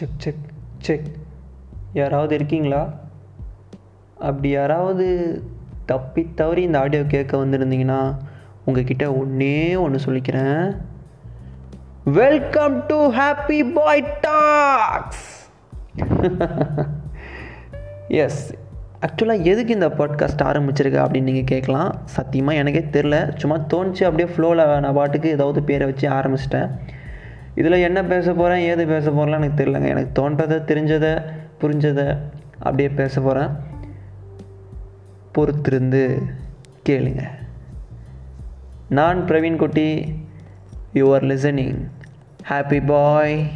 Check check check யாராவது இருக்கீங்களா? அப்படி யாராவது தப்பி தவறி இந்த ஆடியோ கேட்க வந்திருந்தீங்கன்னா உங்ககிட்ட ஒன்றே ஒன்று சொல்லிக்கிறேன். Welcome to happy boy talks yes ஆக்சுவலாக எதுக்கு இந்த பாட்காஸ்ட் ஆரம்பிச்சிருக்க அப்படின்னு நீங்கள் கேட்கலாம்? சத்தியமாக எனக்கே தெரில சும்மா தோணுச்சு அப்படியே ஃப்ளோவில் நான் பாட்டுக்கு ஏதாவது பேரை வச்சு ஆரம்பிச்சிட்டேன். இதில் என்ன பேச போகிறேன் ஏது பேச போகிறேன்லாம் எனக்கு தெரிலங்க எனக்கு தோன்றதை தெரிஞ்சதை புரிஞ்சதை அப்படியே பேச போகிறேன். பொறுத்திருந்து கேளுங்க. நான் Praveen Kutty you are listening happy boy